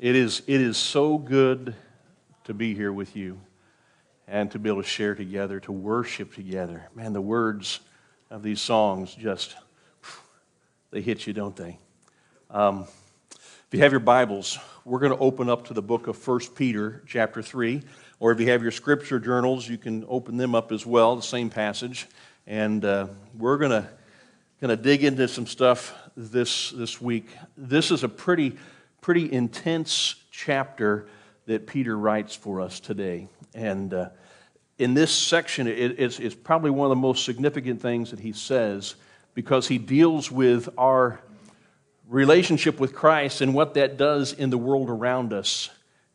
It is, it is so good to be here with you and to be able to share together, to worship together. Man, the words of these songs just, they hit you, don't they? Um, if you have your Bibles, we're going to open up to the book of 1 Peter, chapter 3. Or if you have your scripture journals, you can open them up as well, the same passage. And uh, we're going to, going to dig into some stuff this, this week. This is a pretty pretty intense chapter that Peter writes for us today. And uh, in this section, it, it's, it's probably one of the most significant things that he says because he deals with our relationship with Christ and what that does in the world around us.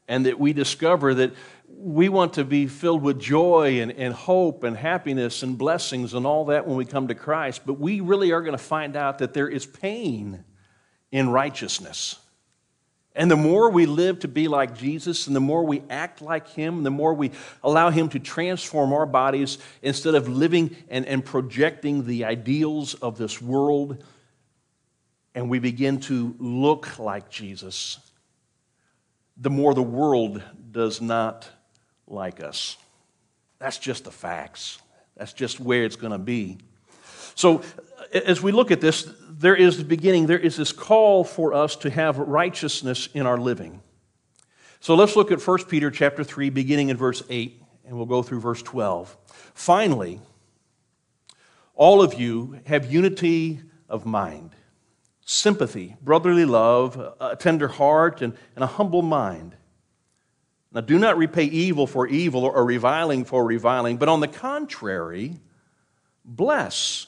And that we discover that we want to be filled with joy and, and hope and happiness and blessings and all that when we come to Christ. But we really are going to find out that there is pain in righteousness. And the more we live to be like Jesus, and the more we act like Him, the more we allow Him to transform our bodies instead of living and, and projecting the ideals of this world, and we begin to look like Jesus, the more the world does not like us. That's just the facts. That's just where it's going to be. So, as we look at this, there is the beginning, there is this call for us to have righteousness in our living. So let's look at 1 Peter chapter 3, beginning in verse 8, and we'll go through verse 12. Finally, all of you have unity of mind, sympathy, brotherly love, a tender heart, and, and a humble mind. Now, do not repay evil for evil or reviling for reviling, but on the contrary, bless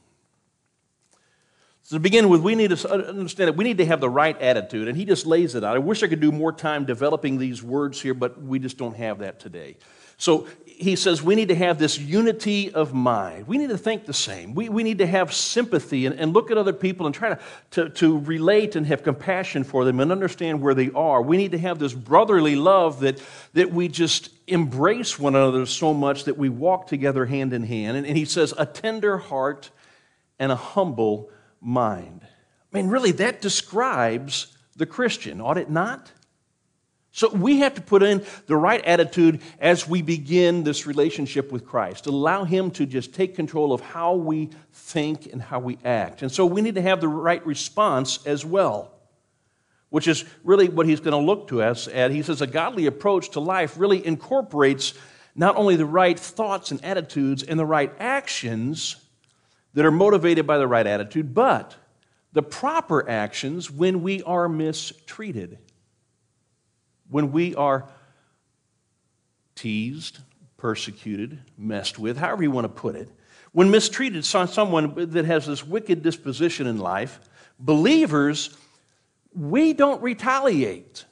So to begin with, we need to uh, understand that we need to have the right attitude, and he just lays it out. I wish I could do more time developing these words here, but we just don't have that today. So he says we need to have this unity of mind. We need to think the same. We, we need to have sympathy and, and look at other people and try to, to, to relate and have compassion for them and understand where they are. We need to have this brotherly love that, that we just embrace one another so much that we walk together hand in hand. And, and he says, a tender heart and a humble mind. I mean, really, that describes the Christian, ought it not? So we have to put in the right attitude as we begin this relationship with Christ. Allow Him to just take control of how we think and how we act. And so we need to have the right response as well, which is really what He's going to look to us at. He says a godly approach to life really incorporates not only the right thoughts and attitudes and the right actions, that are motivated by the right attitude, but the proper actions when we are mistreated, when we are teased, persecuted, messed with, however you want to put it. When mistreated, someone that has this wicked disposition in life, believers, we don't retaliate.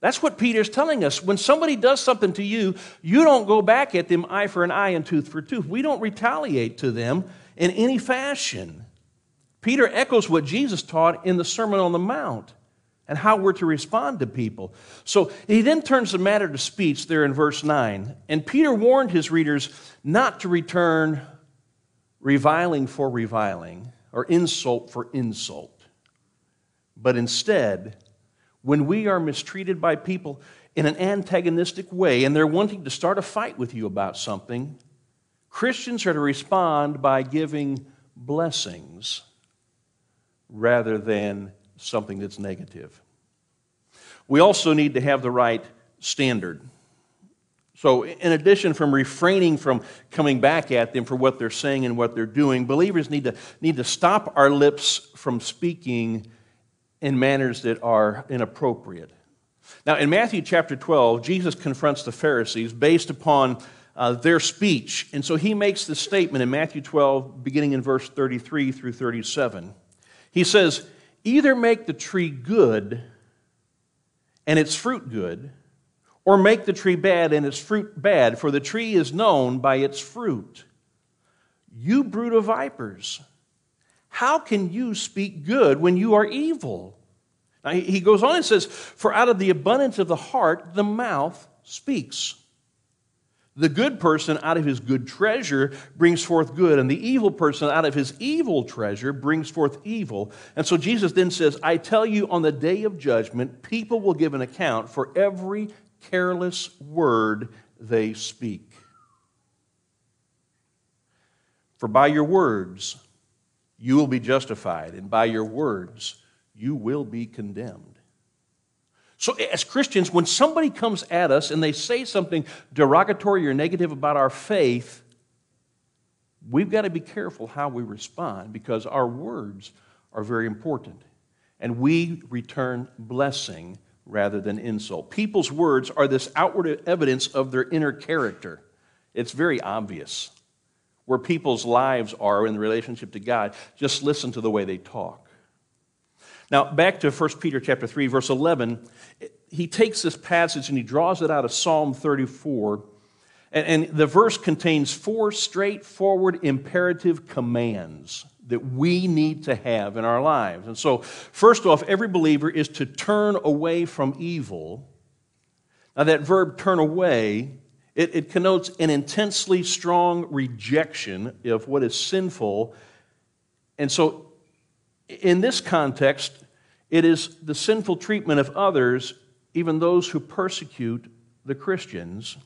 That's what Peter's telling us. When somebody does something to you, you don't go back at them eye for an eye and tooth for tooth. We don't retaliate to them in any fashion. Peter echoes what Jesus taught in the Sermon on the Mount and how we're to respond to people. So he then turns the matter to speech there in verse 9. And Peter warned his readers not to return reviling for reviling or insult for insult, but instead, when we are mistreated by people in an antagonistic way and they're wanting to start a fight with you about something, Christians are to respond by giving blessings rather than something that's negative. We also need to have the right standard. So, in addition from refraining from coming back at them for what they're saying and what they're doing, believers need to, need to stop our lips from speaking in manners that are inappropriate. Now, in Matthew chapter 12, Jesus confronts the Pharisees based upon uh, their speech. And so he makes this statement in Matthew 12, beginning in verse 33 through 37. He says, Either make the tree good and its fruit good, or make the tree bad and its fruit bad, for the tree is known by its fruit. You brood of vipers, how can you speak good when you are evil? Now, he goes on and says, For out of the abundance of the heart, the mouth speaks. The good person out of his good treasure brings forth good, and the evil person out of his evil treasure brings forth evil. And so Jesus then says, I tell you, on the day of judgment, people will give an account for every careless word they speak. For by your words you will be justified, and by your words you will be condemned. So, as Christians, when somebody comes at us and they say something derogatory or negative about our faith, we've got to be careful how we respond because our words are very important. And we return blessing rather than insult. People's words are this outward evidence of their inner character. It's very obvious where people's lives are in the relationship to God. Just listen to the way they talk. Now, back to 1 Peter chapter 3, verse 11, he takes this passage and he draws it out of Psalm 34. And, and the verse contains four straightforward imperative commands that we need to have in our lives. And so, first off, every believer is to turn away from evil. Now, that verb turn away, it, it connotes an intensely strong rejection of what is sinful. And so, in this context, it is the sinful treatment of others, even those who persecute the Christians,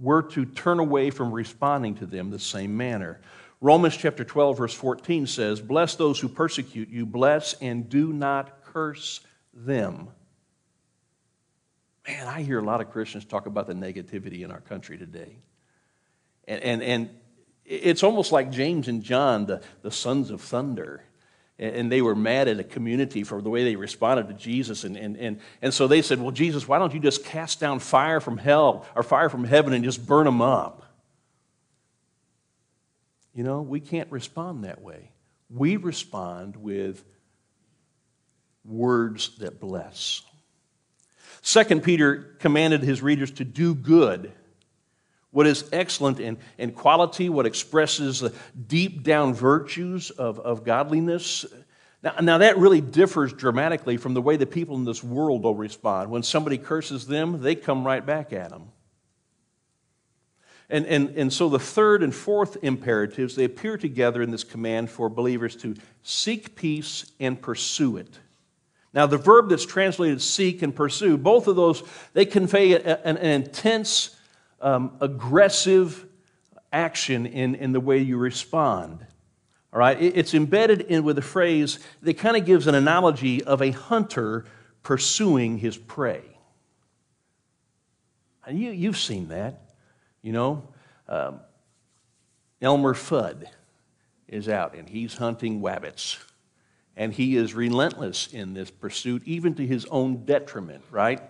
we're to turn away from responding to them the same manner. Romans chapter 12, verse 14 says, Bless those who persecute you, bless and do not curse them. Man, I hear a lot of Christians talk about the negativity in our country today. And, and, and it's almost like James and John, the, the sons of thunder and they were mad at a community for the way they responded to Jesus. And, and, and, and so they said, Well, Jesus, why don't you just cast down fire from hell or fire from heaven and just burn them up? You know, we can't respond that way. We respond with words that bless. Second, Peter commanded his readers to do good what is excellent in, in quality, what expresses the deep down virtues of, of godliness. Now, now, that really differs dramatically from the way the people in this world will respond. When somebody curses them, they come right back at them. And, and, and so the third and fourth imperatives, they appear together in this command for believers to seek peace and pursue it. Now, the verb that's translated seek and pursue, both of those, they convey an, an intense um, aggressive action in, in the way you respond. All right? It's embedded in with a phrase that kind of gives an analogy of a hunter pursuing his prey. And you, you've seen that. You know, um, Elmer Fudd is out and he's hunting wabbits. And he is relentless in this pursuit, even to his own detriment, right?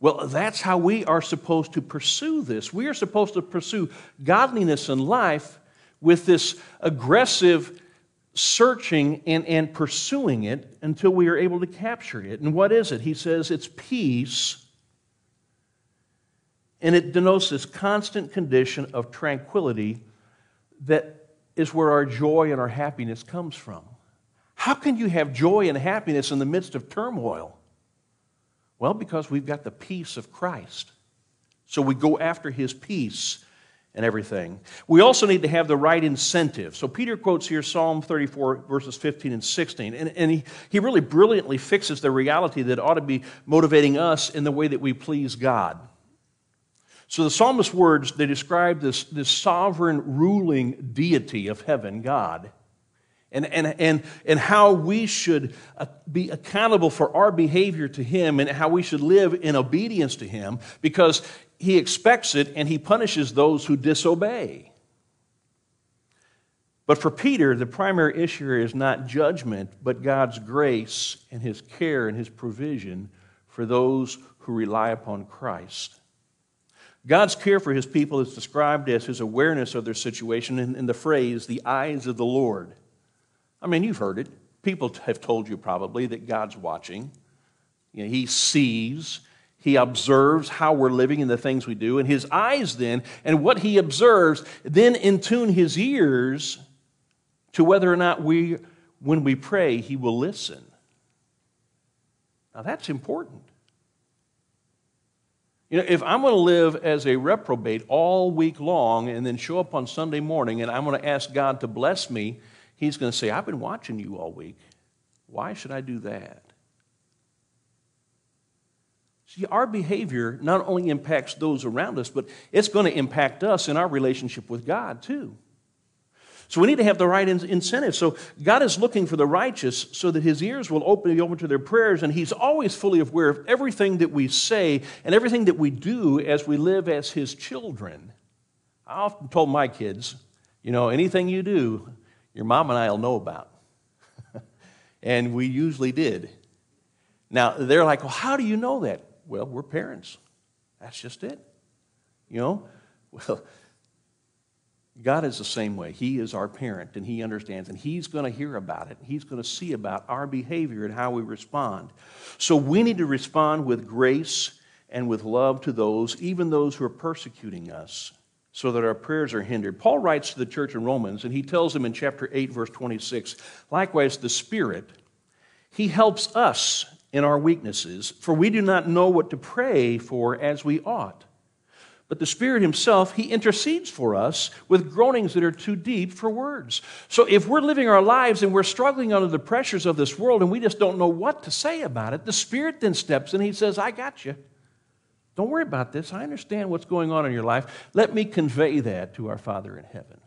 Well, that's how we are supposed to pursue this. We are supposed to pursue godliness in life with this aggressive searching and, and pursuing it until we are able to capture it. And what is it? He says it's peace, and it denotes this constant condition of tranquility that is where our joy and our happiness comes from. How can you have joy and happiness in the midst of turmoil? Well, because we've got the peace of Christ. So we go after his peace and everything. We also need to have the right incentive. So Peter quotes here Psalm 34, verses 15 and 16. And, and he, he really brilliantly fixes the reality that ought to be motivating us in the way that we please God. So the psalmist's words, they describe this, this sovereign ruling deity of heaven, God and, and, and, and how we should uh, be accountable for our behavior to Him and how we should live in obedience to Him because He expects it and He punishes those who disobey. But for Peter, the primary issue is not judgment, but God's grace and His care and His provision for those who rely upon Christ. God's care for His people is described as His awareness of their situation in, in the phrase, the eyes of the Lord. I mean, you've heard it. People have told you probably that God's watching. You know, he sees, he observes how we're living and the things we do, and his eyes then, and what he observes, then in tune his ears to whether or not we, when we pray, he will listen. Now that's important. You know, if I'm going to live as a reprobate all week long and then show up on Sunday morning and I'm going to ask God to bless me, He's going to say, I've been watching you all week. Why should I do that? See, our behavior not only impacts those around us, but it's going to impact us in our relationship with God too. So we need to have the right incentive. So God is looking for the righteous so that his ears will open, open to their prayers, and he's always fully aware of everything that we say and everything that we do as we live as his children. I often told my kids, you know, anything you do, your mom and I will know about. and we usually did. Now, they're like, well, how do you know that? Well, we're parents. That's just it. You know? Well, God is the same way. He is our parent and He understands, and He's going to hear about it. He's going to see about our behavior and how we respond. So we need to respond with grace and with love to those, even those who are persecuting us, so that our prayers are hindered. Paul writes to the church in Romans, and he tells them in chapter 8, verse 26 likewise, the Spirit, He helps us in our weaknesses, for we do not know what to pray for as we ought. But the Spirit Himself, He intercedes for us with groanings that are too deep for words. So if we're living our lives and we're struggling under the pressures of this world and we just don't know what to say about it, the Spirit then steps in. He says, I got you. Don't worry about this. I understand what's going on in your life. Let me convey that to our Father in heaven.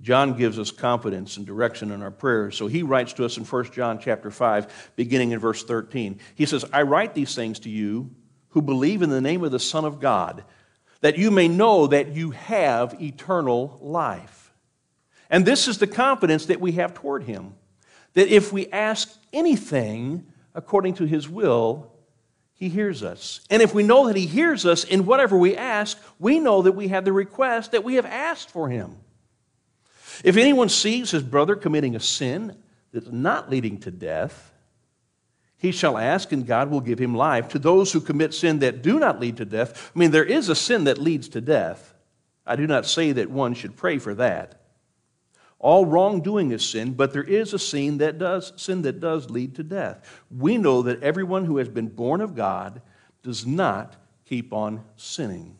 John gives us confidence and direction in our prayers. So he writes to us in 1 John chapter 5, beginning in verse 13. He says, I write these things to you who believe in the name of the Son of God, that you may know that you have eternal life. And this is the confidence that we have toward Him that if we ask anything according to His will, He hears us. And if we know that He hears us in whatever we ask, we know that we have the request that we have asked for Him. If anyone sees his brother committing a sin that's not leading to death, he shall ask, and God will give him life. To those who commit sin that do not lead to death, I mean, there is a sin that leads to death. I do not say that one should pray for that. All wrongdoing is sin, but there is a sin that does sin that does lead to death. We know that everyone who has been born of God does not keep on sinning.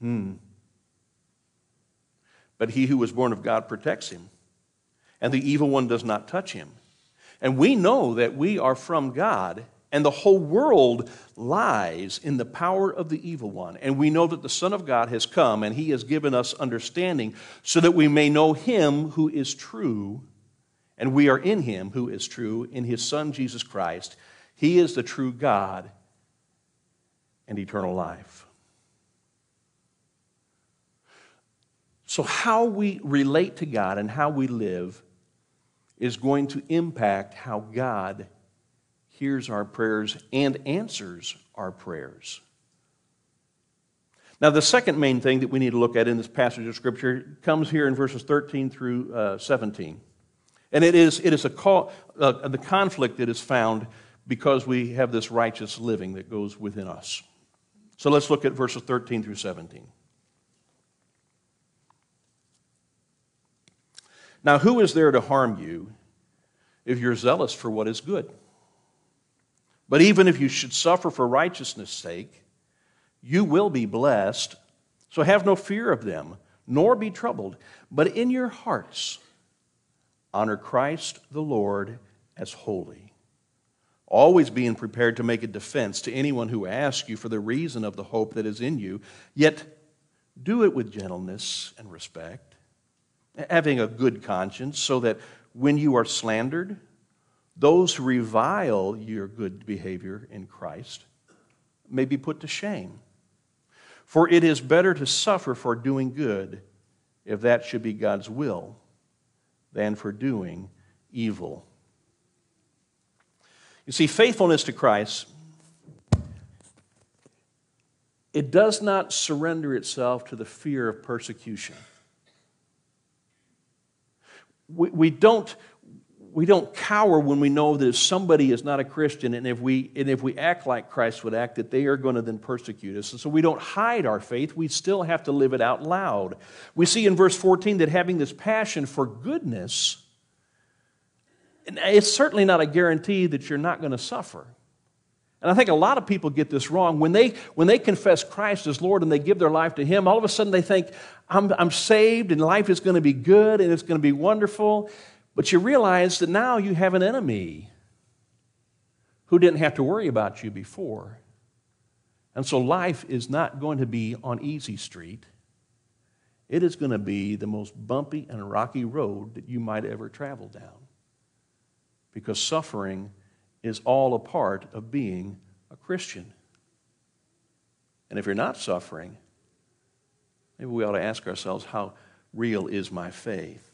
Hmm. But he who was born of God protects him, and the evil one does not touch him. And we know that we are from God, and the whole world lies in the power of the evil one. And we know that the Son of God has come, and he has given us understanding so that we may know him who is true, and we are in him who is true, in his Son Jesus Christ. He is the true God and eternal life. So, how we relate to God and how we live is going to impact how God hears our prayers and answers our prayers. Now, the second main thing that we need to look at in this passage of Scripture comes here in verses 13 through uh, 17. And it is, it is a call, uh, the conflict that is found because we have this righteous living that goes within us. So let's look at verses 13 through 17. Now, who is there to harm you if you're zealous for what is good? But even if you should suffer for righteousness' sake, you will be blessed. So have no fear of them, nor be troubled. But in your hearts, honor Christ the Lord as holy. Always being prepared to make a defense to anyone who asks you for the reason of the hope that is in you, yet do it with gentleness and respect having a good conscience, so that when you are slandered, those who revile your good behavior in Christ may be put to shame. For it is better to suffer for doing good, if that should be God's will, than for doing evil. You see, faithfulness to Christ, it does not surrender itself to the fear of persecution we, we, don't, we don't cower when we know that if somebody is not a Christian and if we, and if we act like Christ would act, that they are going to then persecute us. And so we don't hide our faith. We still have to live it out loud. We see in verse 14 that having this passion for goodness, it's certainly not a guarantee that you're not going to suffer. And I think a lot of people get this wrong. When they, when they confess Christ as Lord and they give their life to Him, all of a sudden they think, I'm, I'm saved and life is going to be good and it's going to be wonderful. But you realize that now you have an enemy who didn't have to worry about you before. And so life is not going to be on easy street. It is going to be the most bumpy and rocky road that you might ever travel down. Because suffering is all a part of being a Christian. And if you're not suffering, maybe we ought to ask ourselves how real is my faith?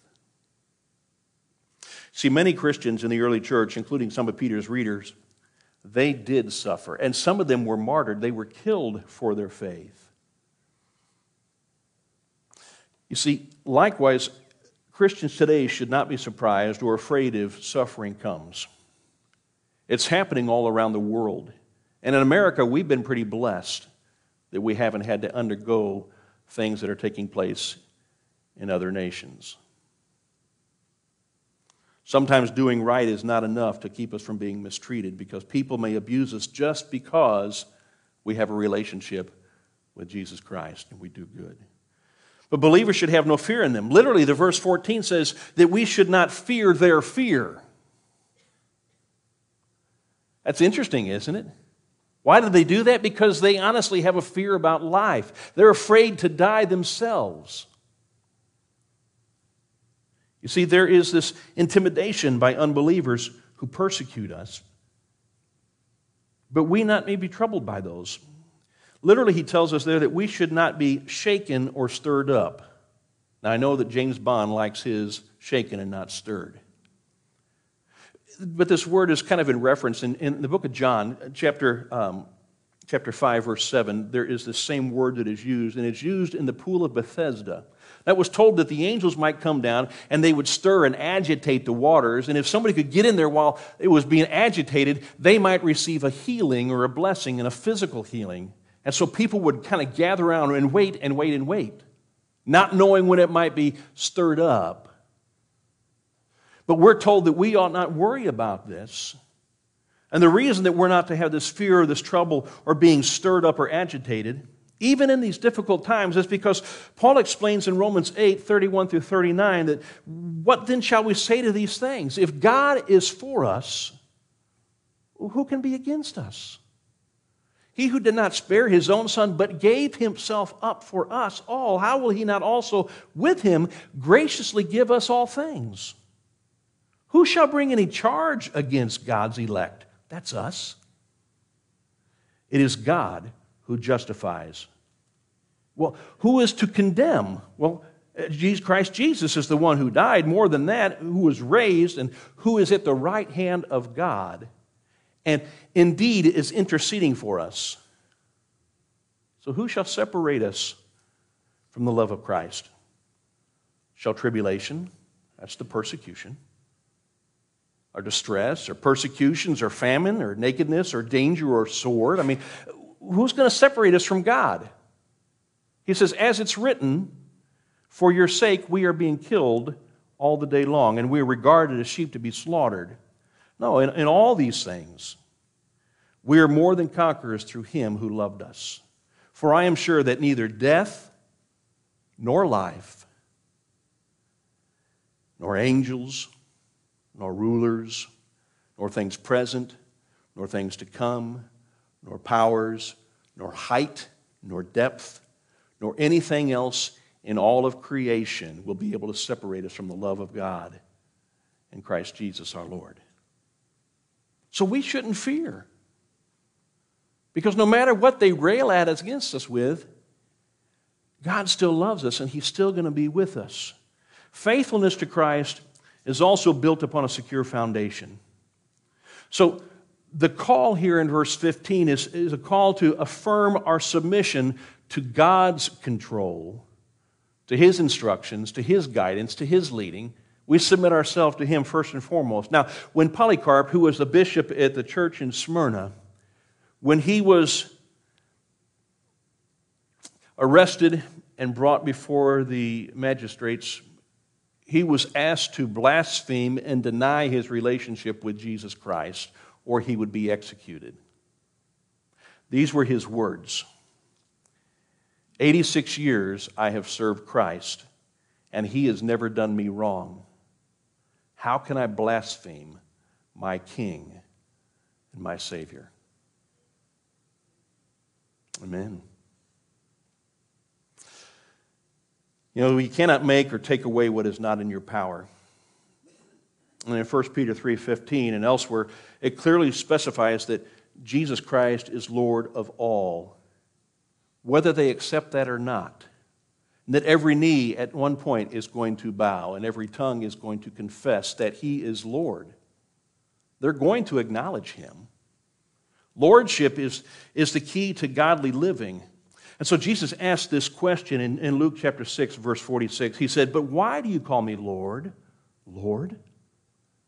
See, many Christians in the early church, including some of Peter's readers, they did suffer. And some of them were martyred, they were killed for their faith. You see, likewise, Christians today should not be surprised or afraid if suffering comes. It's happening all around the world. And in America, we've been pretty blessed that we haven't had to undergo things that are taking place in other nations. Sometimes doing right is not enough to keep us from being mistreated because people may abuse us just because we have a relationship with Jesus Christ and we do good. But believers should have no fear in them. Literally, the verse 14 says that we should not fear their fear. That's interesting, isn't it? Why do they do that? Because they honestly have a fear about life. They're afraid to die themselves. You see, there is this intimidation by unbelievers who persecute us. But we not may be troubled by those. Literally, he tells us there that we should not be shaken or stirred up. Now, I know that James Bond likes his shaken and not stirred but this word is kind of in reference in, in the book of John, chapter, um, chapter 5, verse 7. There is the same word that is used, and it's used in the pool of Bethesda. That was told that the angels might come down and they would stir and agitate the waters. And if somebody could get in there while it was being agitated, they might receive a healing or a blessing and a physical healing. And so people would kind of gather around and wait and wait and wait, not knowing when it might be stirred up. But we're told that we ought not worry about this. And the reason that we're not to have this fear or this trouble or being stirred up or agitated, even in these difficult times, is because Paul explains in Romans 8 31 through 39 that what then shall we say to these things? If God is for us, who can be against us? He who did not spare his own son, but gave himself up for us all, how will he not also with him graciously give us all things? Who shall bring any charge against God's elect? That's us. It is God who justifies. Well, who is to condemn? Well, uh, Jesus Christ Jesus is the one who died, more than that, who was raised, and who is at the right hand of God, and indeed is interceding for us. So, who shall separate us from the love of Christ? Shall tribulation, that's the persecution, or distress or persecutions or famine or nakedness or danger or sword. I mean, who's going to separate us from God? He says, As it's written, for your sake we are being killed all the day long, and we are regarded as sheep to be slaughtered. No, in, in all these things, we are more than conquerors through him who loved us. For I am sure that neither death nor life, nor angels, nor rulers, nor things present, nor things to come, nor powers, nor height, nor depth, nor anything else in all of creation will be able to separate us from the love of God in Christ Jesus our Lord. So we shouldn't fear. Because no matter what they rail at us against us with, God still loves us and He's still going to be with us. Faithfulness to Christ is also built upon a secure foundation. So, the call here in verse 15 is, is a call to affirm our submission to God's control, to His instructions, to His guidance, to His leading, We submit ourselves to him first and foremost. Now, when Polycarp, who was the bishop at the church in Smyrna, when he was arrested and brought before the magistrates, he was asked to blaspheme and deny his relationship with Jesus Christ, or he would be executed. These were his words 86 years I have served Christ, and he has never done me wrong. How can I blaspheme my King and my Savior? Amen. You know, you cannot make or take away what is not in your power. And in 1 Peter 3:15 and elsewhere, it clearly specifies that Jesus Christ is Lord of all, whether they accept that or not. And that every knee at one point is going to bow and every tongue is going to confess that he is Lord. They're going to acknowledge him. Lordship is, is the key to godly living. And so Jesus asked this question in, in Luke chapter 6, verse 46. He said, But why do you call me Lord, Lord,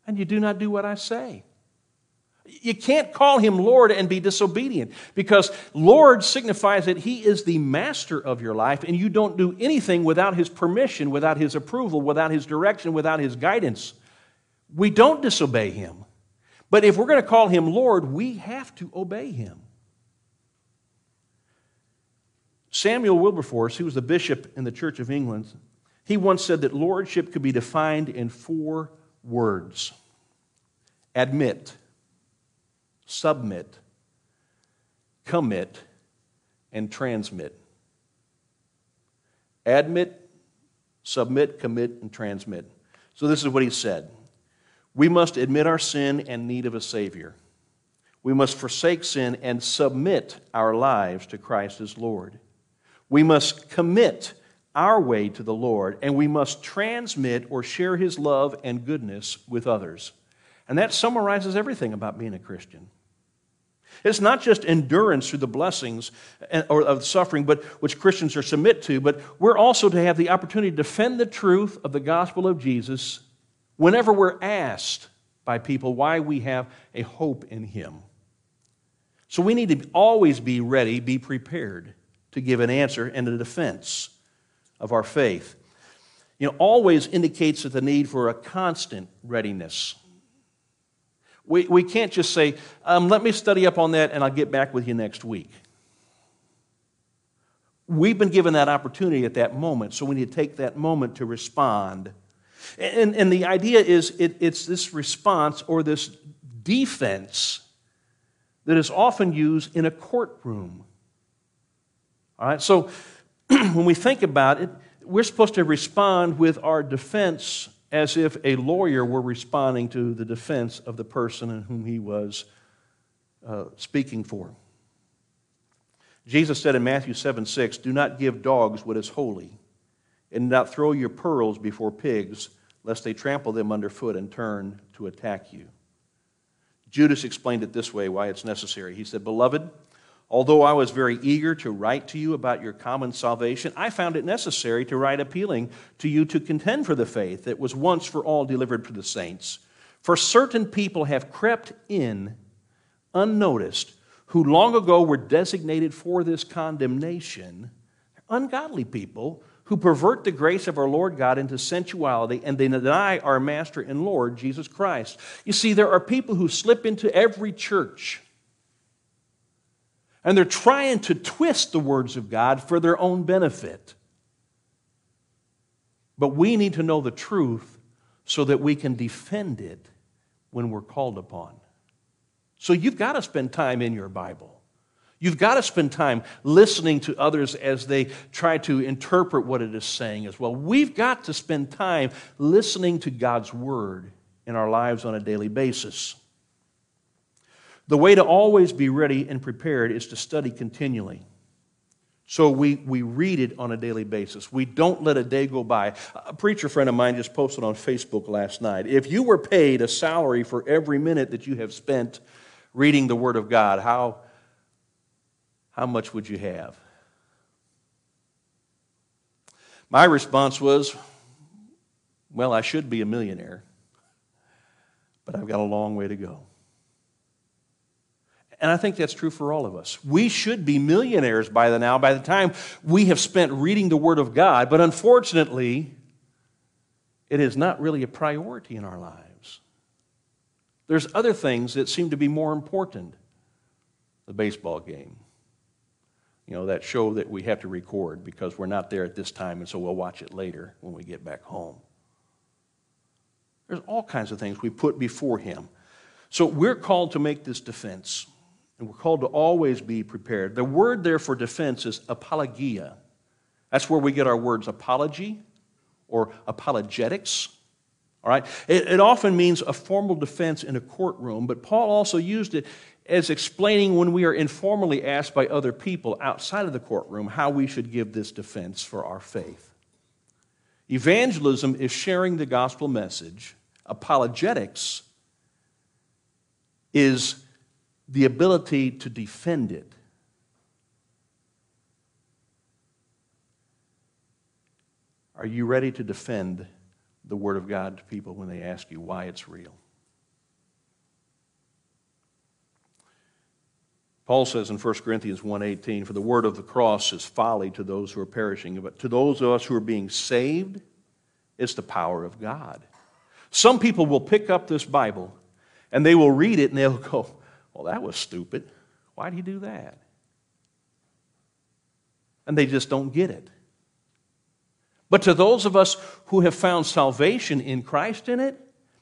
and you do not do what I say? You can't call him Lord and be disobedient because Lord signifies that he is the master of your life and you don't do anything without his permission, without his approval, without his direction, without his guidance. We don't disobey him. But if we're going to call him Lord, we have to obey him. Samuel Wilberforce, who was the bishop in the Church of England, he once said that lordship could be defined in four words admit, submit, commit, and transmit. Admit, submit, commit, and transmit. So this is what he said We must admit our sin and need of a Savior. We must forsake sin and submit our lives to Christ as Lord. We must commit our way to the Lord, and we must transmit or share His love and goodness with others. And that summarizes everything about being a Christian. It's not just endurance through the blessings or of suffering, but which Christians are submit to, but we're also to have the opportunity to defend the truth of the gospel of Jesus whenever we're asked by people why we have a hope in Him. So we need to always be ready, be prepared to give an answer and a defense of our faith. You know, always indicates that the need for a constant readiness. We, we can't just say, um, let me study up on that and I'll get back with you next week. We've been given that opportunity at that moment, so we need to take that moment to respond. And, and the idea is it, it's this response or this defense that is often used in a courtroom. All right, so when we think about it, we're supposed to respond with our defense as if a lawyer were responding to the defense of the person in whom he was uh, speaking for. Jesus said in Matthew 7 6, Do not give dogs what is holy, and do not throw your pearls before pigs, lest they trample them underfoot and turn to attack you. Judas explained it this way why it's necessary. He said, Beloved, Although I was very eager to write to you about your common salvation, I found it necessary to write appealing to you to contend for the faith that was once for all delivered to the saints. For certain people have crept in unnoticed, who long ago were designated for this condemnation, ungodly people who pervert the grace of our Lord God into sensuality and they deny our Master and Lord Jesus Christ. You see, there are people who slip into every church and they're trying to twist the words of God for their own benefit. But we need to know the truth so that we can defend it when we're called upon. So you've got to spend time in your Bible. You've got to spend time listening to others as they try to interpret what it is saying as well. We've got to spend time listening to God's Word in our lives on a daily basis. The way to always be ready and prepared is to study continually. So we, we read it on a daily basis. We don't let a day go by. A preacher friend of mine just posted on Facebook last night if you were paid a salary for every minute that you have spent reading the Word of God, how, how much would you have? My response was, well, I should be a millionaire, but I've got a long way to go. And I think that's true for all of us. We should be millionaires by the now, by the time we have spent reading the Word of God, but unfortunately, it is not really a priority in our lives. There's other things that seem to be more important. The baseball game. You know, that show that we have to record because we're not there at this time, and so we'll watch it later when we get back home. There's all kinds of things we put before Him. So we're called to make this defense. And we're called to always be prepared. The word there for defense is apologia. That's where we get our words apology or apologetics. All right? It, it, often means a formal defense in a courtroom, but Paul also used it as explaining when we are informally asked by other people outside of the courtroom how we should give this defense for our faith. Evangelism is sharing the gospel message, apologetics is the ability to defend it. Are you ready to defend the Word of God to people when they ask you why it's real? Paul says in 1 Corinthians 1:18 for the word of the cross is folly to those who are perishing but to those of us who are being saved it's the power of God. Some people will pick up this Bible and they will read it and they'll go well, that was stupid. Why'd he do that? And they just don't get it. But to those of us who have found salvation in Christ in it,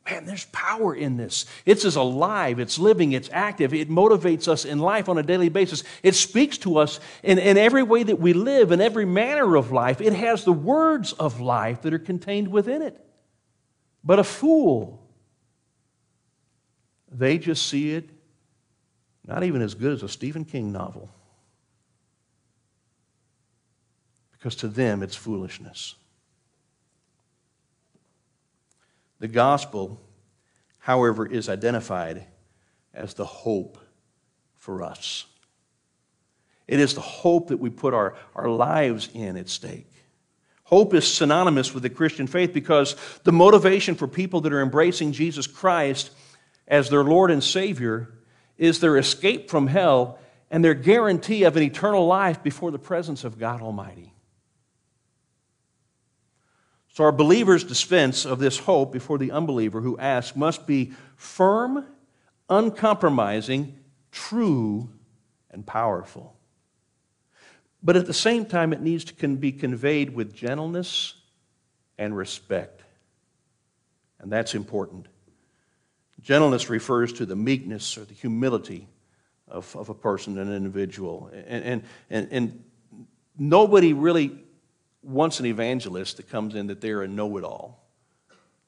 man, there's power in this. It's as alive, it's living, it's active, it motivates us in life on a daily basis. It speaks to us in, in every way that we live, in every manner of life. It has the words of life that are contained within it. But a fool, they just see it not even as good as a Stephen King novel. Because to them, it's foolishness. The gospel, however, is identified as the hope for us. It is the hope that we put our, our lives in at stake. Hope is synonymous with the Christian faith because the motivation for people that are embracing Jesus Christ as their Lord and Savior is their escape from hell and their guarantee of an eternal life before the presence of God Almighty. So, our believer's defense of this hope before the unbeliever who asks must be firm, uncompromising, true, and powerful. But at the same time, it needs to be conveyed with gentleness and respect. And that's important. Gentleness refers to the meekness or the humility of, of a person, an individual. And, and, and, and nobody really wants an evangelist that comes in that they're a know it all.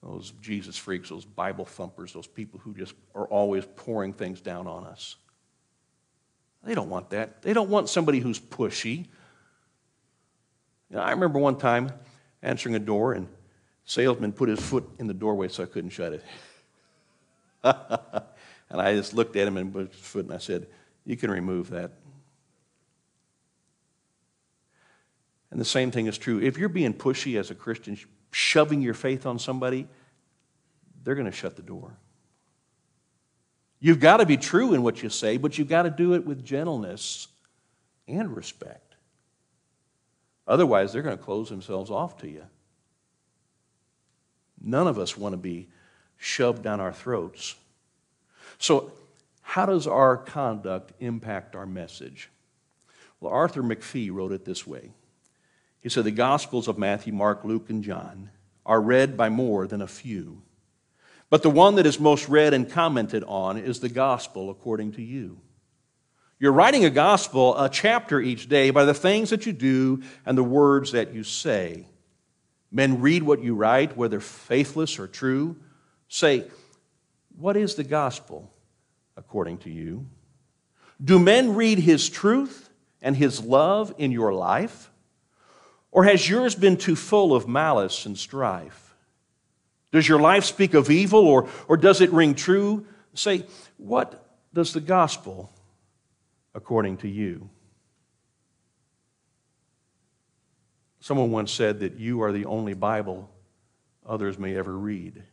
Those Jesus freaks, those Bible thumpers, those people who just are always pouring things down on us. They don't want that. They don't want somebody who's pushy. You know, I remember one time answering a door, and salesman put his foot in the doorway so I couldn't shut it. and I just looked at him and put his foot and I said, You can remove that. And the same thing is true. If you're being pushy as a Christian, shoving your faith on somebody, they're going to shut the door. You've got to be true in what you say, but you've got to do it with gentleness and respect. Otherwise, they're going to close themselves off to you. None of us want to be shoved down our throats. So, how does our conduct impact our message? Well, Arthur McPhee wrote it this way. He said, The Gospels of Matthew, Mark, Luke, and John are read by more than a few. But the one that is most read and commented on is the Gospel according to you. You're writing a gospel, a chapter each day, by the things that you do and the words that you say. Men read what you write, whether faithless or true say, What is the gospel according to you? Do men read his truth and his love in your life? Or has yours been too full of malice and strife? Does your life speak of evil or, or does it ring true? Say, What does the gospel according to you? Someone once said that you are the only Bible others may ever read.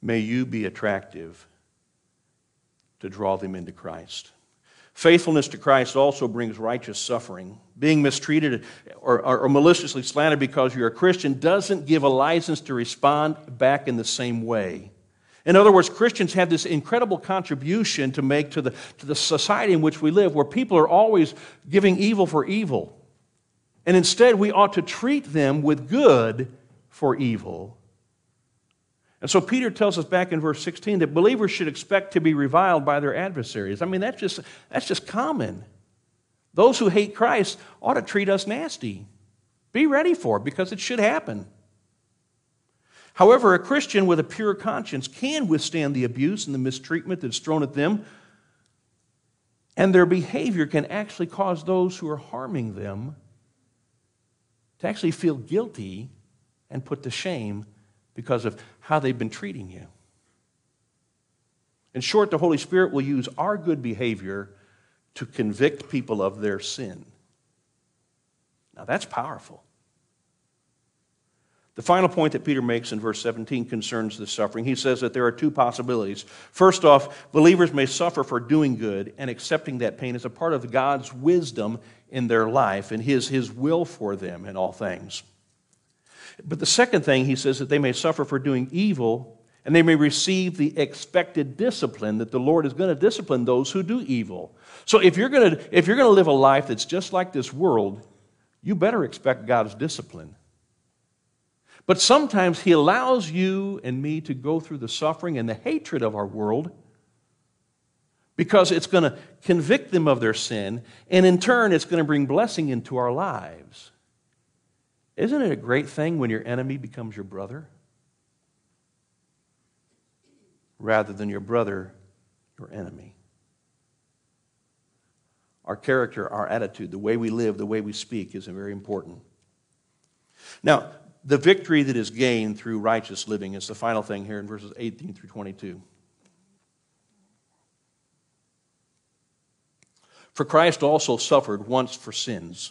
May you be attractive to draw them into Christ. Faithfulness to Christ also brings righteous suffering. Being mistreated or, or, or, maliciously slandered because you're a Christian doesn't give a license to respond back in the same way. In other words, Christians have this incredible contribution to make to the, to the society in which we live, where people are always giving evil for evil. And instead, we ought to treat them with good for evil. And so Peter tells us back in verse 16 that believers should expect to be reviled by their adversaries. I mean, that's just, that's just common. Those who hate Christ ought to treat us nasty. Be ready for it because it should happen. However, a Christian with a pure conscience can withstand the abuse and the mistreatment that's thrown at them, and their behavior can actually cause those who are harming them to actually feel guilty and put to shame because of how they've been treating you. In short, the Holy Spirit will use our good behavior to convict people of their sin. Now, that's powerful. The final point that Peter makes in verse 17 concerns the suffering. He says that there are two possibilities. First off, believers may suffer for doing good and accepting that pain as a part of God's wisdom in their life and his, his will for them in all things. But the second thing, he says that they may suffer for doing evil and they may receive the expected discipline that the Lord is going to discipline those who do evil. So if you're going to, if you're going to live a life that's just like this world, you better expect God's discipline. But sometimes He allows you and me to go through the suffering and the hatred of our world because it's going to convict them of their sin, and in turn, it's going to bring blessing into our lives. Isn't it a great thing when your enemy becomes your brother? Rather than your brother, your enemy. Our character, our attitude, the way we live, the way we speak is very important. Now, the victory that is gained through righteous living is the final thing here in verses 18 through 22. For Christ also suffered once for sins,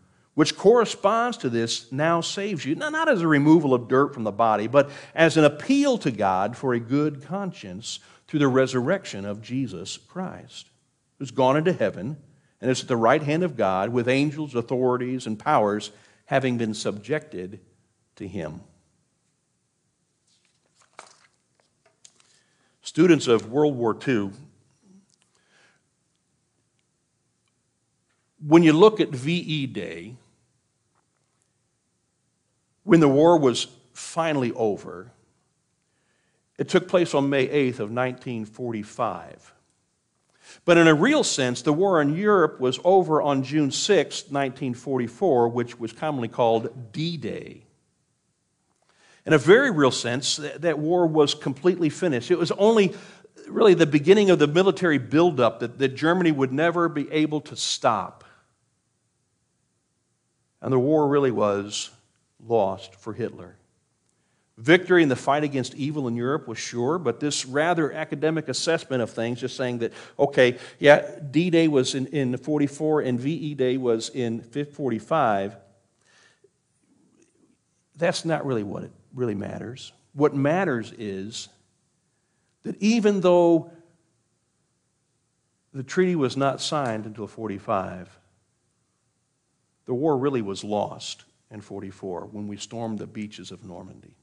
which corresponds to this, now saves you, not as a removal of dirt from the body, but as an appeal to God for a good conscience through the resurrection of Jesus Christ, who's gone into heaven and is at the right hand of God with angels, authorities, and powers having been subjected to him. Students of World War II, when you look at VE Day, when the war was finally over, it took place on May 8th of 1945. But in a real sense, the war in Europe was over on June 6, 1944, which was commonly called D Day. In a very real sense, that war was completely finished. It was only really the beginning of the military buildup that, that Germany would never be able to stop. And the war really was lost for Hitler. Victory in the fight against evil in Europe was sure, but this rather academic assessment of things, just saying that, okay, yeah, D Day was in, in 44 and VE Day was in 45, that's not really what it really matters. What matters is that even though the treaty was not signed until 45, the war really was lost in 44 when we stormed the beaches of Normandy.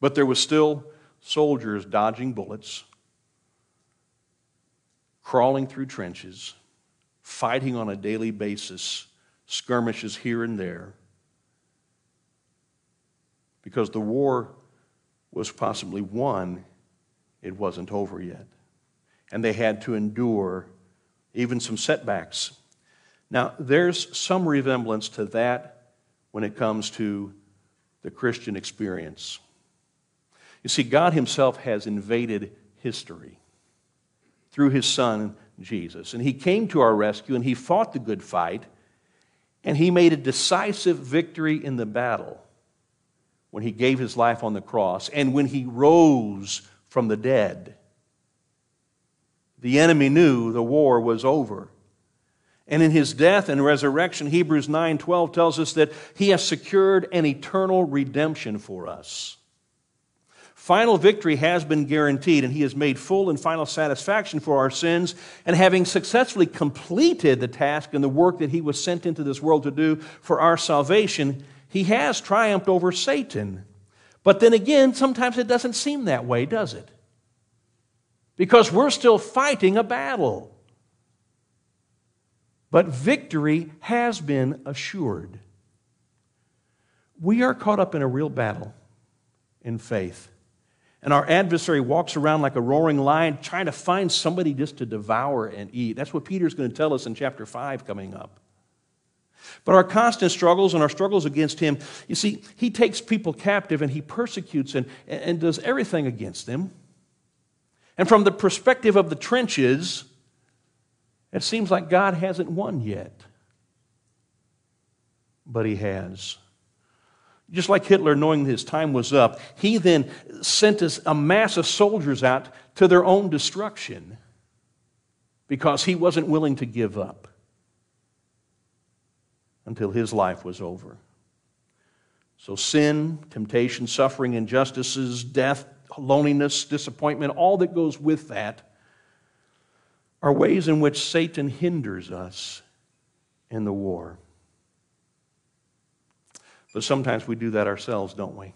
But there was still soldiers dodging bullets, crawling through trenches, fighting on a daily basis, skirmishes here and there because the war was possibly won, it wasn't over yet. And they had to endure even some setbacks. Now, there's some resemblance to that when it comes to the Christian experience. You see, God Himself has invaded history through His Son, Jesus. And He came to our rescue and He fought the good fight and He made a decisive victory in the battle when He gave His life on the cross and when He rose from the dead. The enemy knew the war was over. And in his death and resurrection, Hebrews 9:12 tells us that he has secured an eternal redemption for us. Final victory has been guaranteed, and he has made full and final satisfaction for our sins. And having successfully completed the task and the work that he was sent into this world to do for our salvation, he has triumphed over Satan. But then again, sometimes it doesn't seem that way, does it? Because we're still fighting a battle. But victory has been assured. We are caught up in a real battle in faith. And our adversary walks around like a roaring lion trying to find somebody just to devour and eat. That's what Peter's going to tell us in chapter 5 coming up. But our constant struggles and our struggles against him, you see, he takes people captive and he persecutes and, and does everything against them. And from the perspective of the trenches, it seems like God hasn't won yet. But he has just like Hitler, knowing his time was up, he then sent a mass of soldiers out to their own destruction because he wasn't willing to give up until his life was over. So, sin, temptation, suffering, injustices, death, loneliness, disappointment, all that goes with that are ways in which Satan hinders us in the war. But sometimes we do that ourselves, don't we?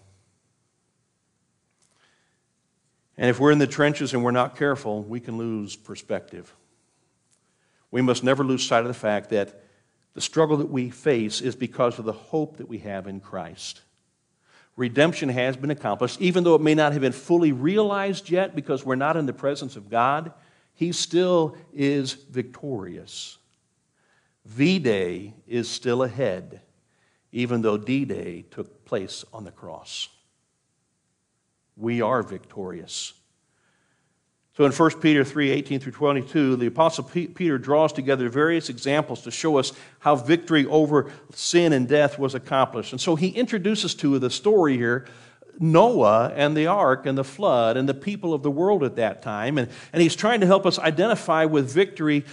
And if we're in the trenches and we're not careful, we can lose perspective. We must never lose sight of the fact that the struggle that we face is because of the hope that we have in Christ. Redemption has been accomplished, even though it may not have been fully realized yet because we're not in the presence of God, He still is victorious. V Day is still ahead even though D Day took place on the cross. We are victorious. So in 1 Peter 3 18 through 22, the Apostle Peter draws together various examples to show us how victory over sin and death was accomplished. And so he introduces to the story here Noah and the ark and the flood and the people of the world at that time. And, and he's trying to help us identify with victory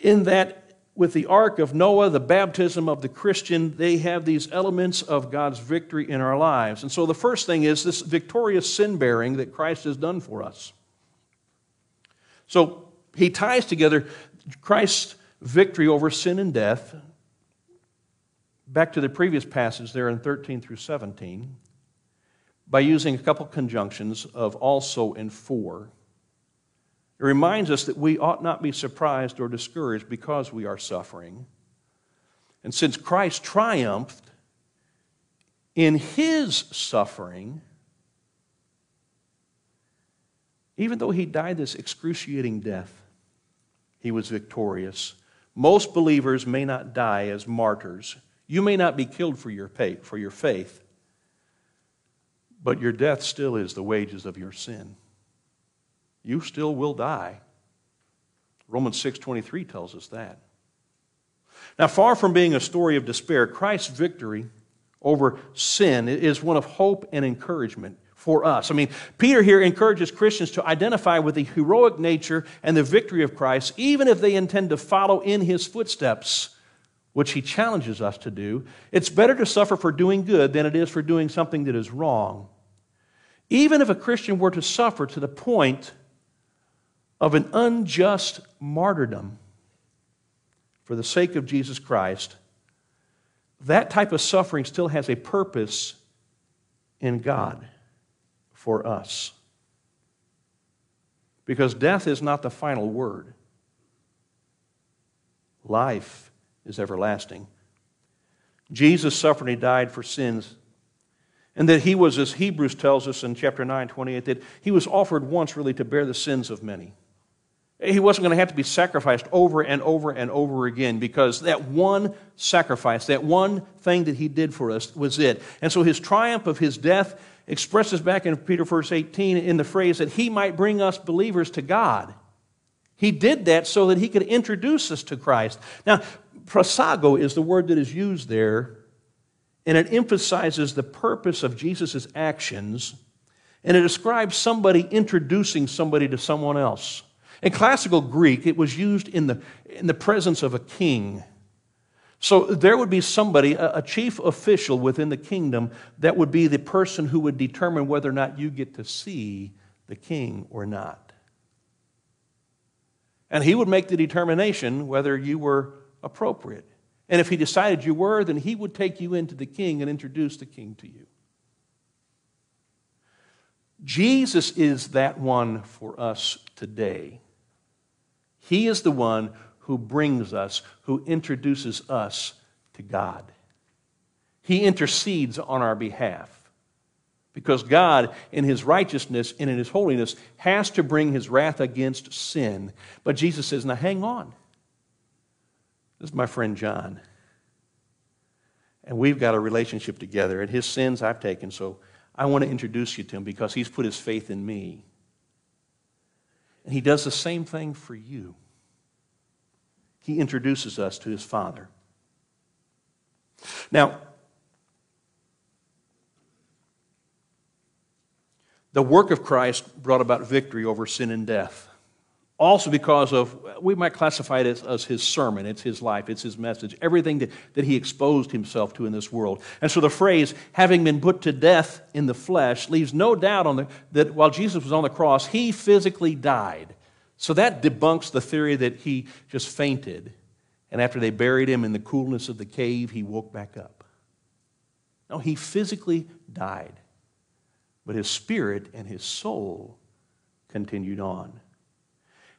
in that with the ark of Noah, the baptism of the Christian, they have these elements of God's victory in our lives. And so the first thing is this victorious sin bearing that Christ has done for us. So he ties together Christ's victory over sin and death. Back to the previous passage there in 13 through 17, by using a couple conjunctions of also and for. It reminds us that we ought not be surprised or discouraged because we are suffering. And since Christ triumphed in his suffering, even though he died this excruciating death, he was victorious. Most believers may not die as martyrs. You may not be killed for your, faith, but your death still is the wages of your sin you still will die. Romans 6:23 tells us that. Now, far from being a story of despair, Christ's victory over sin is one of hope and encouragement for us. I mean, Peter here encourages Christians to identify with the heroic nature and the victory of Christ, even if they intend to follow in his footsteps, which he challenges us to do. It's better to suffer for doing good than it is for doing something that is wrong. Even if a Christian were to suffer to the point of an unjust martyrdom for the sake of Jesus Christ, that type of suffering still has a purpose in God for us. Because death is not the final word, life is everlasting. Jesus suffered and he died for sins. And that he was, as Hebrews tells us in chapter 9, 28, that he was offered once really to bear the sins of many. He wasn't going to have to be sacrificed over and over and over again because that one sacrifice, that one thing that he did for us was it. And so his triumph of his death expresses back in Peter verse 18 in the phrase that he might bring us believers to God. He did that so that he could introduce us to Christ. Now, prosago is the word that is used there, and it emphasizes the purpose of Jesus' actions, and it describes somebody introducing somebody to someone else. In classical Greek, it was used in the, in the presence of a king. So there would be somebody, a, chief official within the kingdom, that would be the person who would determine whether or not you get to see the king or not. And he would make the determination whether you were appropriate. And if he decided you were, then he would take you into the king and introduce the king to you. Jesus is that one for us today. He is the one who brings us, who introduces us to God. He intercedes on our behalf. Because God, in His righteousness and in His holiness, has to bring His wrath against sin. But Jesus says, Now hang on. This is my friend John. And we've got a relationship together, and his sins I've taken, so I want to introduce you to him because he's put his faith in me. And he does the same thing for you he introduces us to his Father. Now, the work of Christ brought about victory over sin and death. Also, because of, we might classify it as, as, his sermon, it's his life, it's his message, everything that, that he exposed himself to in this world. And so the phrase, having been put to death in the flesh, leaves no doubt on the, that while Jesus was on the cross, he physically died. So that debunks the theory that he just fainted, and after they buried him in the coolness of the cave, he woke back up. No, he physically died, but his spirit and his soul continued on.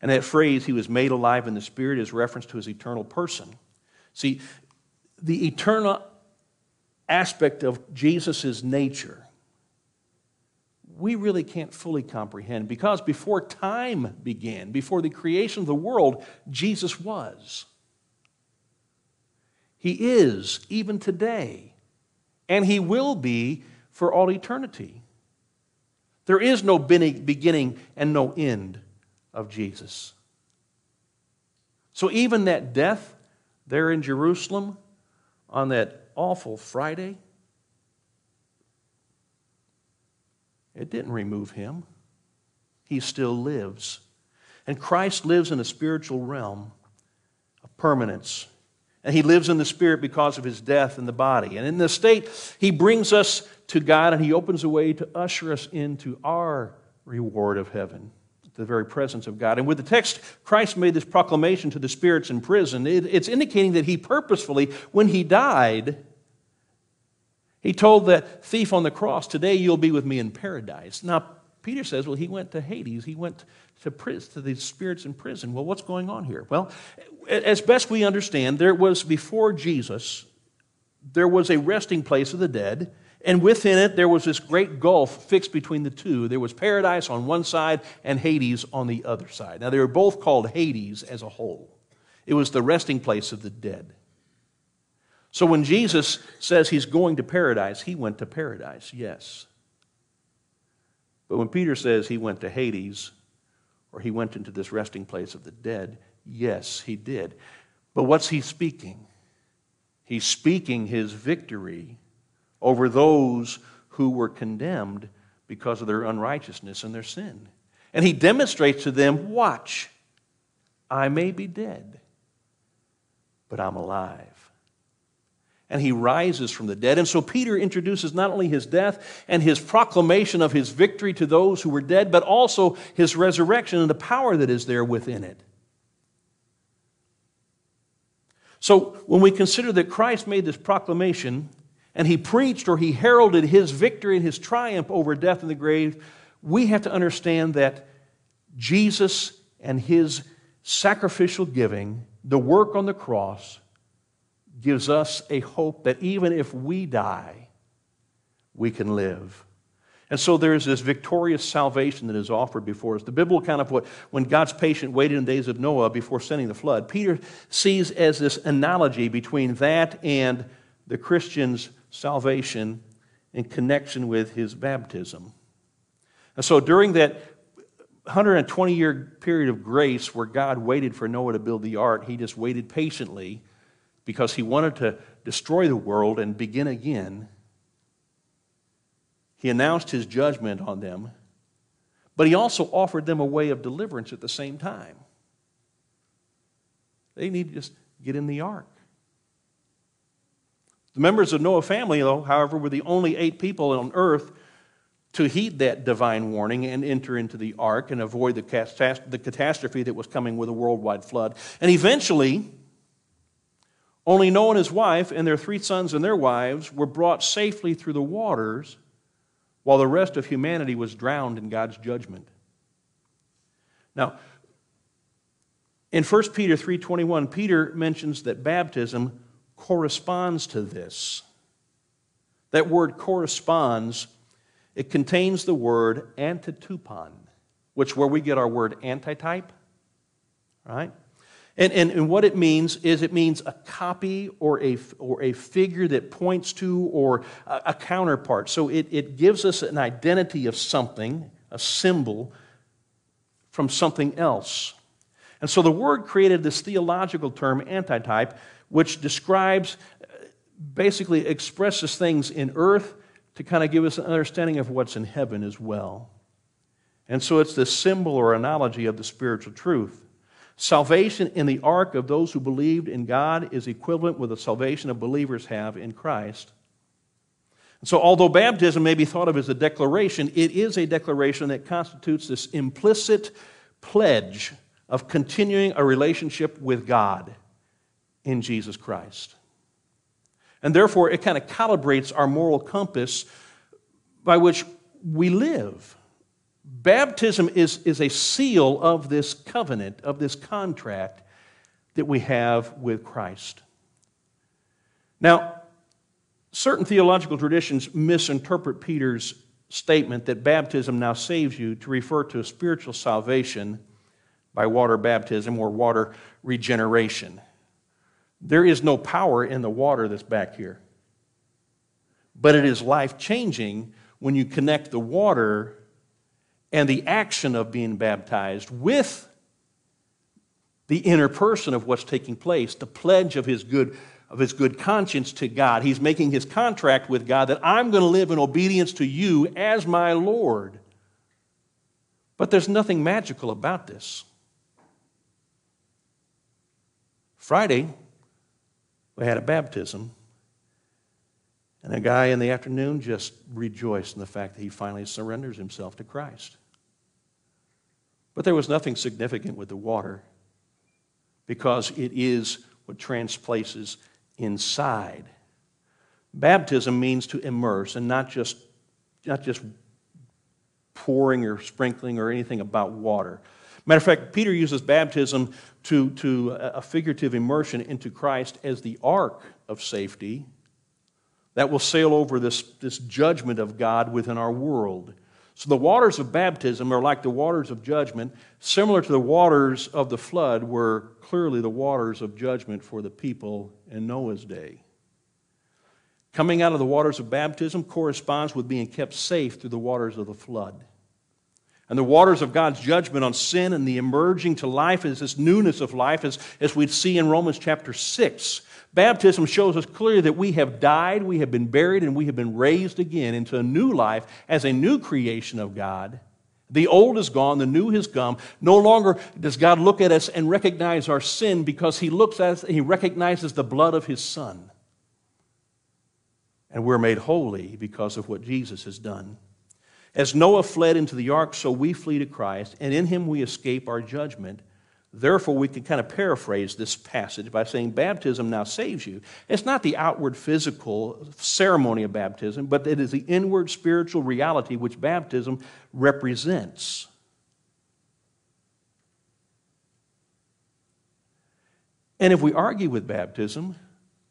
And that phrase, he was made alive in the spirit, is reference to his eternal person. See, the eternal aspect of Jesus' nature we really can't fully comprehend because before time began, before the creation of the world, Jesus was. He is even today, and He will be for all eternity. There is no beginning and no end of Jesus. So, even that death there in Jerusalem on that awful Friday, It didn't remove him. He still lives. And Christ lives in a spiritual realm of permanence. And he lives in the spirit because of his death in the body. And in this state, he brings us to God and he opens a way to usher us into our reward of heaven, the very presence of God. And with the text, Christ made this proclamation to the spirits in prison. it's indicating that he purposefully, when he died, he told that thief on the cross, Today you'll be with me in paradise. Now, Peter says, Well, he went to Hades. He went to, prison, to the spirits in prison. Well, what's going on here? Well, as best we understand, there was before Jesus, there was a resting place of the dead. And within it, there was this great gulf fixed between the two. There was paradise on one side and Hades on the other side. Now, they were both called Hades as a whole. It was the resting place of the dead. So when Jesus says he's going to paradise, he went to paradise, yes. But when Peter says he went to Hades, or he went into this resting place of the dead, yes, he did. But what's he speaking? He's speaking his victory over those who were condemned because of their unrighteousness and their sin. And he demonstrates to them watch, I may be dead, but I'm alive and he rises from the dead. And so Peter introduces not only his death and his proclamation of his victory to those who were dead, but also his resurrection and the power that is there within it. So when we consider that Christ made this proclamation and he preached or he heralded his victory and his triumph over death and the grave, we have to understand that Jesus and his sacrificial giving, the work on the cross, gives us a hope that even if we die, we can live. And so there is this victorious salvation that is offered before us. The biblical account of what when God's patient waited in the days of Noah before sending the flood, Peter sees as this analogy between that and the Christian's salvation in connection with his baptism. And so during that 120 year period of grace where God waited for Noah to build the ark, he just waited patiently because he wanted to destroy the world and begin again. He announced his judgment on them, but he also offered them a way of deliverance at the same time. They need to just get in the ark. The members of Noah's family, though, however, were the only eight people on earth to heed that divine warning and enter into the ark and avoid the, catastrophe that was coming with a worldwide flood. And eventually, only Noah and his wife and their three sons and their wives were brought safely through the waters while the rest of humanity was drowned in God's judgment. Now, in 1 Peter 3:21, Peter mentions that baptism corresponds to this. That word corresponds, it contains the word antitupon, which where we get our word antitype, right? And, and, and what it means is it means a copy or a, or a figure that points to or a, a counterpart. So it, it gives us an identity of something, a symbol, from something else. And so the word created this theological term, antitype, which describes, uh, basically expresses things in earth to kind of give us an understanding of what's in heaven as well. And so it's this symbol or analogy of the spiritual truth. Salvation in the ark of those who believed in God is equivalent with the salvation of believers have in Christ. And So, although baptism may be thought of as a declaration, it is a declaration that constitutes this implicit pledge of continuing a relationship with God in Jesus Christ. And therefore, it kind of calibrates our moral compass by which we live. Baptism is, is a seal of this covenant, of this contract that we have with Christ. Now, certain theological traditions misinterpret Peter's statement that baptism now saves you to refer to a spiritual salvation by water baptism or water regeneration. There is no power in the water that's back here. But it is life changing when you connect the water and the action of being baptized with the inner person of what's taking place, the pledge of his good of his good conscience to God. He's making his contract with God that I'm going to live in obedience to you as my Lord. But there's nothing magical about this. Friday, we had a baptism. And a guy in the afternoon just rejoiced in the fact that he finally surrenders himself to Christ. But there was nothing significant with the water because it is what transplaces inside. Baptism means to immerse and not just, not just pouring or sprinkling or anything about water. Matter of fact, Peter uses baptism to, to a figurative immersion into Christ as the ark of safety that will sail over this, this judgment of God within our world. So the waters of baptism are like the waters of judgment, similar to the waters of the flood were clearly the waters of judgment for the people in Noah's day. Coming out of the waters of baptism corresponds with being kept safe through the waters of the flood and the waters of God's judgment on sin and the emerging to life is this newness of life, as, as we see in Romans chapter 6. Baptism shows us clearly that we have died, we have been buried, and we have been raised again into a new life as a new creation of God. The old is gone, the new has come. No longer does God look at us and recognize our sin because he looks at us and he recognizes the blood of his son. And we're made holy because of what Jesus has done. As Noah fled into the ark, so we flee to Christ, and in him we escape our judgment. Therefore, we can kind of paraphrase this passage by saying baptism now saves you. It's not the outward physical ceremony of baptism, but it is the inward spiritual reality which baptism represents. And if we argue with baptism,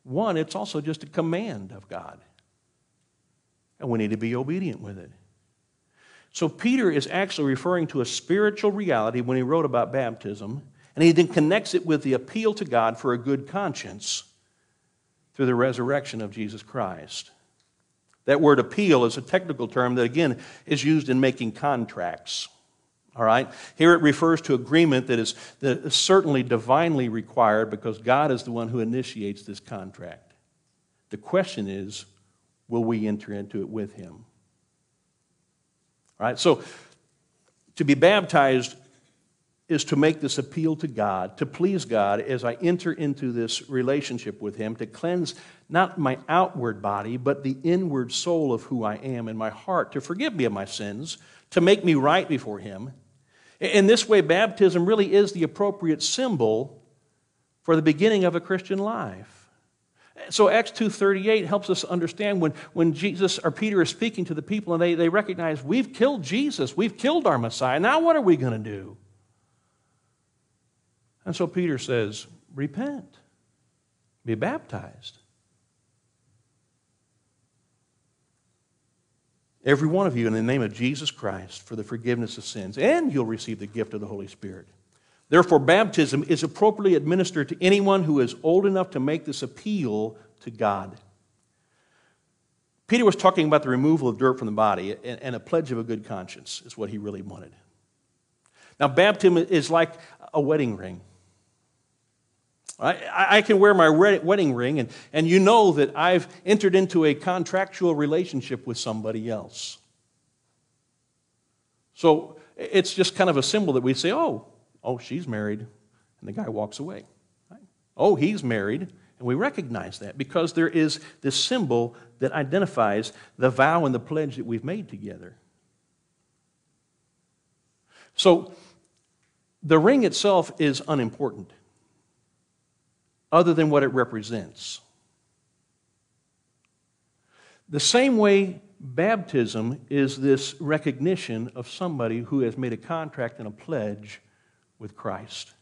one, it's also just a command of God. And we need to be obedient with it. So Peter is actually referring to a spiritual reality when he wrote about baptism, and he then connects it with the appeal to God for a good conscience through the resurrection of Jesus Christ. That word appeal is a technical term that, again, is used in making contracts. All right? Here it refers to agreement that is, that is certainly divinely required because God is the one who initiates this contract. The question is, will we enter into it with Him? Right? So, to be baptized is to make this appeal to God, to please God as I enter into this relationship with Him, to cleanse not my outward body, but the inward soul of who I am in my heart, to forgive me of my sins, to make me right before Him. In this way, baptism really is the appropriate symbol for the beginning of a Christian life. So Acts 2.38 helps us understand when, when Jesus or Peter is speaking to the people and they, they recognize we've killed Jesus, we've killed our Messiah. Now what are we going to do? And so Peter says, repent, be baptized. Every one of you in the name of Jesus Christ for the forgiveness of sins, and you'll receive the gift of the Holy Spirit. Therefore, baptism is appropriately administered to anyone who is old enough to make this appeal to God. Peter was talking about the removal of dirt from the body, and a pledge of a good conscience is what he really wanted. Now, baptism is like a wedding ring. I, I can wear my wedding ring, and, and you know that I've entered into a contractual relationship with somebody else. So it's just kind of a symbol that we say, oh, oh, she's married, and the guy walks away. Right? Oh, he's married, and we recognize that because there is this symbol that identifies the vow and the pledge that we've made together. So the ring itself is unimportant other than what it represents. The same way baptism is this recognition of somebody who has made a contract and a pledge with Christ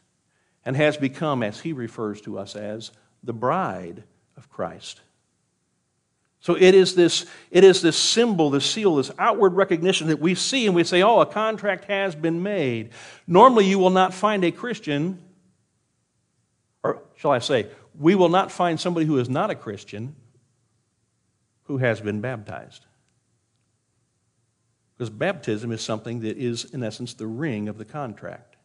and has become, as he refers to us as, the bride of Christ. So it is this, it is this symbol, this seal, this outward recognition that we see and we say, oh, a contract has been made. Normally, you will not find a Christian or shall I say, we will not find somebody who is not a Christian who has been baptized. Because baptism is something that is, in essence, the ring of the contract.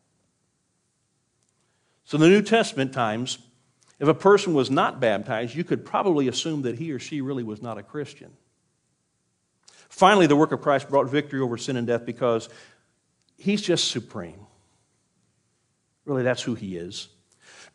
So, in the New Testament times, if a person was not baptized, you could probably assume that he or she really was not a Christian. Finally, the work of Christ brought victory over sin and death because he's just supreme. Really, that's who he is.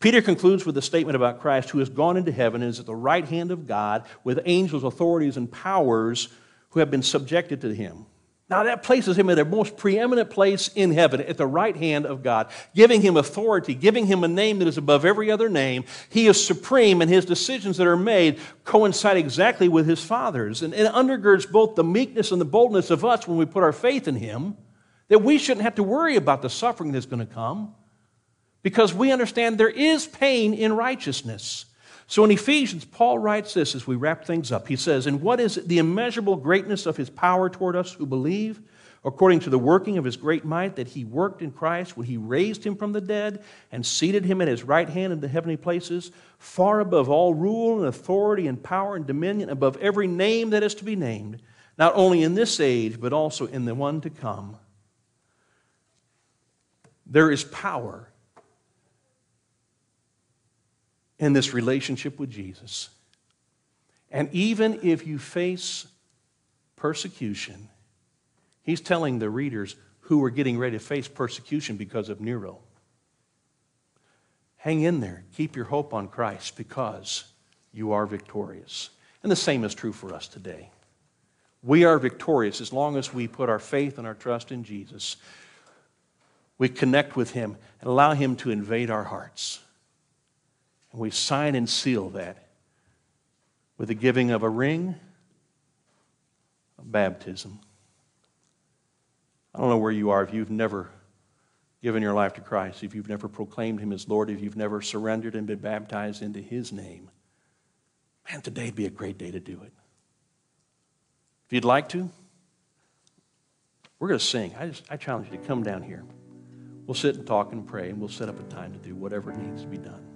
Peter concludes with a statement about Christ who has gone into heaven and is at the right hand of God with angels, authorities, and powers who have been subjected to him. Now, that places him in a most preeminent place in heaven, at the right hand of God, giving him authority, giving him a name that is above every other name. He is supreme, and his decisions that are made coincide exactly with his Father's. And it undergirds both the meekness and the boldness of us when we put our faith in him, that we shouldn't have to worry about the suffering that's going to come because we understand there is pain in righteousness. So in Ephesians, Paul writes this as we wrap things up. He says, And what is the immeasurable greatness of his power toward us who believe? According to the working of his great might that he worked in Christ when he raised him from the dead and seated him at his right hand in the heavenly places, far above all rule and authority and power and dominion, above every name that is to be named, not only in this age, but also in the one to come. There is power in this relationship with Jesus. And even if you face persecution, he's telling the readers who are getting ready to face persecution because of Nero hang in there, keep your hope on Christ because you are victorious. And the same is true for us today. We are victorious as long as we put our faith and our trust in Jesus. We connect with Him and allow Him to invade our hearts. And we sign and seal that with the giving of a ring of baptism. I don't know where you are if you've never given your life to Christ, if you've never proclaimed Him as Lord, if you've never surrendered and been baptized into His name. Man, today'd be a great day to do it. If you'd like to, we're going to sing. I, just, I challenge you to come down here. We'll sit and talk and pray, and we'll set up a time to do whatever needs to be done.